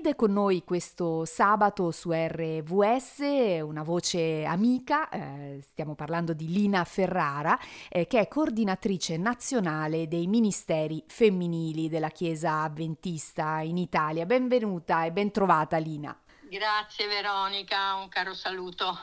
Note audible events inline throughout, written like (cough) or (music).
Ed è con noi questo sabato su RVS una voce amica, eh, stiamo parlando di Lina Ferrara, eh, che è coordinatrice nazionale dei ministeri femminili della Chiesa Adventista in Italia. Benvenuta e bentrovata Lina. Grazie Veronica, un caro saluto.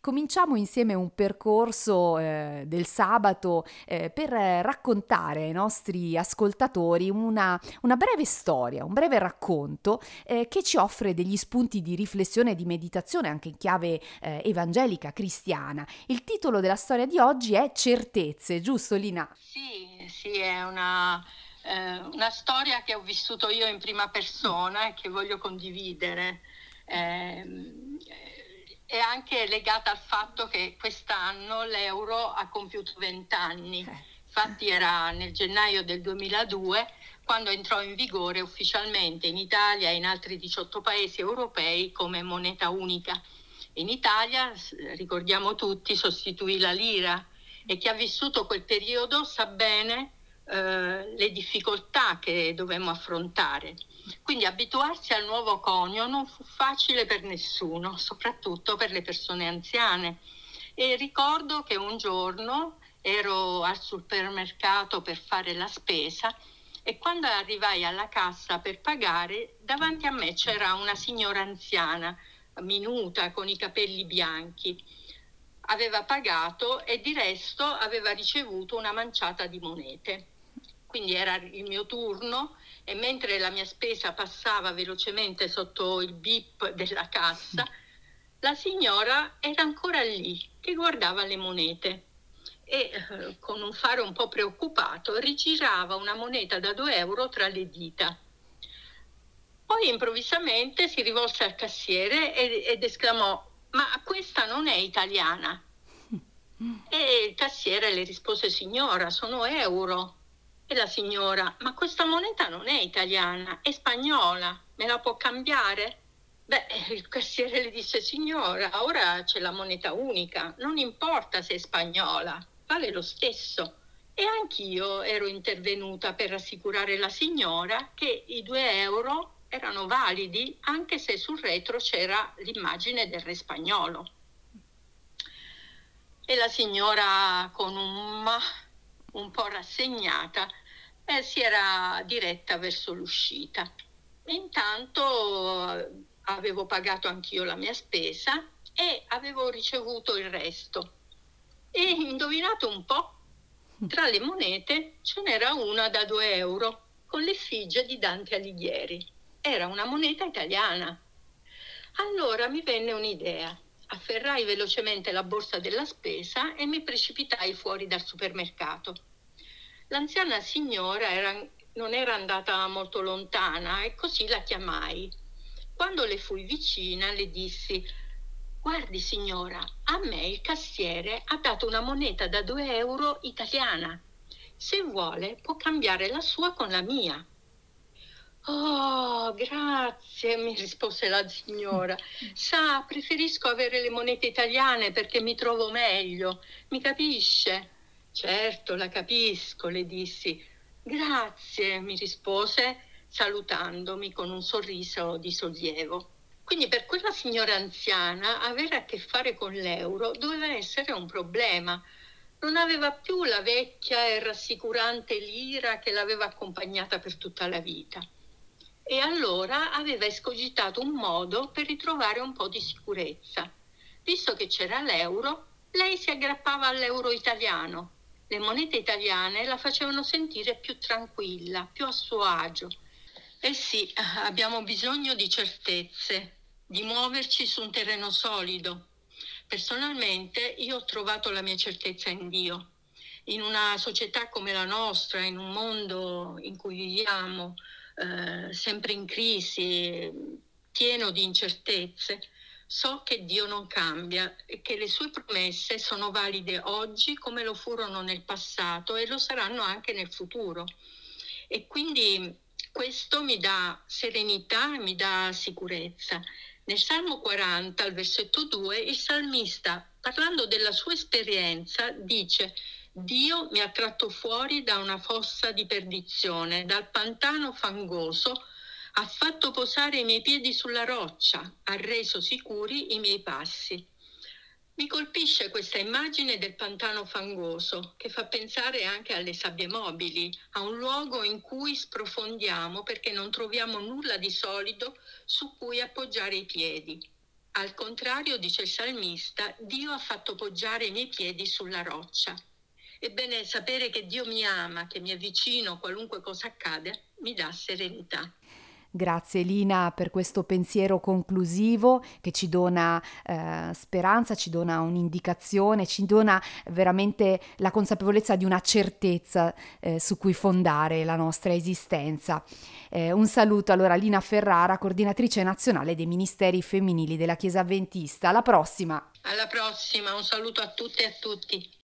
Cominciamo insieme un percorso eh, del sabato eh, per raccontare ai nostri ascoltatori una, una breve storia, un breve racconto eh, che ci offre degli spunti di riflessione e di meditazione anche in chiave eh, evangelica cristiana. Il titolo della storia di oggi è Certezze, giusto Lina? Sì, sì, è una, eh, una storia che ho vissuto io in prima persona e che voglio condividere eh, è anche legata al fatto che quest'anno l'euro ha compiuto 20 anni. Eh. Infatti era nel gennaio del 2002 quando entrò in vigore ufficialmente in Italia e in altri 18 paesi europei come moneta unica. In Italia, ricordiamo tutti, sostituì la lira e chi ha vissuto quel periodo sa bene eh, le difficoltà che dovevamo affrontare. Quindi abituarsi al nuovo conio non fu facile per nessuno, soprattutto per le persone anziane. E ricordo che un giorno ero al supermercato per fare la spesa e quando arrivai alla cassa per pagare, davanti a me c'era una signora anziana, minuta, con i capelli bianchi. Aveva pagato e di resto aveva ricevuto una manciata di monete. Quindi era il mio turno e mentre la mia spesa passava velocemente sotto il bip della cassa, (laughs) la signora era ancora lì che guardava le monete e eh, con un fare un po' preoccupato rigirava una moneta da 2 euro tra le dita. Poi improvvisamente si rivolse al cassiere ed, ed esclamò: Ma questa non è italiana? (laughs) E il cassiere le rispose: Signora, sono euro. E la signora, ma questa moneta non è italiana, è spagnola, me la può cambiare? Beh, il cassiere le disse, signora, ora c'è la moneta unica, non importa se è spagnola, vale lo stesso. E anch'io ero intervenuta per rassicurare la signora che i due euro erano validi anche se sul retro c'era l'immagine del re spagnolo. E la signora con un ma un po' rassegnata, eh, si era diretta verso l'uscita. Intanto eh, avevo pagato anch'io la mia spesa e avevo ricevuto il resto. E indovinato un po', tra le monete ce n'era una da 2 euro con l'effigie di Dante Alighieri. Era una moneta italiana. Allora mi venne un'idea. Afferrai velocemente la borsa della spesa e mi precipitai fuori dal supermercato. L'anziana signora era, non era andata molto lontana e così la chiamai. Quando le fui vicina le dissi Guardi signora, a me il cassiere ha dato una moneta da 2 euro italiana. Se vuole può cambiare la sua con la mia. Oh, grazie, mi rispose la signora. (laughs) Sa, preferisco avere le monete italiane perché mi trovo meglio. Mi capisce? Certo, la capisco, le dissi. Grazie, mi rispose, salutandomi con un sorriso di sollievo. Quindi per quella signora anziana avere a che fare con l'euro doveva essere un problema. Non aveva più la vecchia e rassicurante lira che l'aveva accompagnata per tutta la vita. E allora aveva escogitato un modo per ritrovare un po' di sicurezza. Visto che c'era l'euro, lei si aggrappava all'euro italiano le monete italiane la facevano sentire più tranquilla, più a suo agio. Eh sì, abbiamo bisogno di certezze, di muoverci su un terreno solido. Personalmente io ho trovato la mia certezza in Dio. In una società come la nostra, in un mondo in cui viviamo, eh, sempre in crisi, pieno di incertezze, So che Dio non cambia e che le sue promesse sono valide oggi come lo furono nel passato e lo saranno anche nel futuro. E quindi questo mi dà serenità e mi dà sicurezza. Nel Salmo 40, al versetto 2, il salmista, parlando della sua esperienza, dice Dio mi ha tratto fuori da una fossa di perdizione, dal pantano fangoso Ha fatto posare i miei piedi sulla roccia, ha reso sicuri i miei passi. Mi colpisce questa immagine del pantano fangoso che fa pensare anche alle sabbie mobili, a un luogo in cui sprofondiamo perché non troviamo nulla di solido su cui appoggiare i piedi. Al contrario, dice il salmista, Dio ha fatto poggiare i miei piedi sulla roccia. Ebbene, sapere che Dio mi ama, che mi è vicino, qualunque cosa accade, mi dà serenità. Grazie Lina per questo pensiero conclusivo che ci dona eh, speranza, ci dona un'indicazione, ci dona veramente la consapevolezza di una certezza eh, su cui fondare la nostra esistenza. Eh, un saluto allora a Lina Ferrara, coordinatrice nazionale dei Ministeri Femminili della Chiesa Avventista. Alla prossima! Alla prossima, un saluto a tutte e a tutti.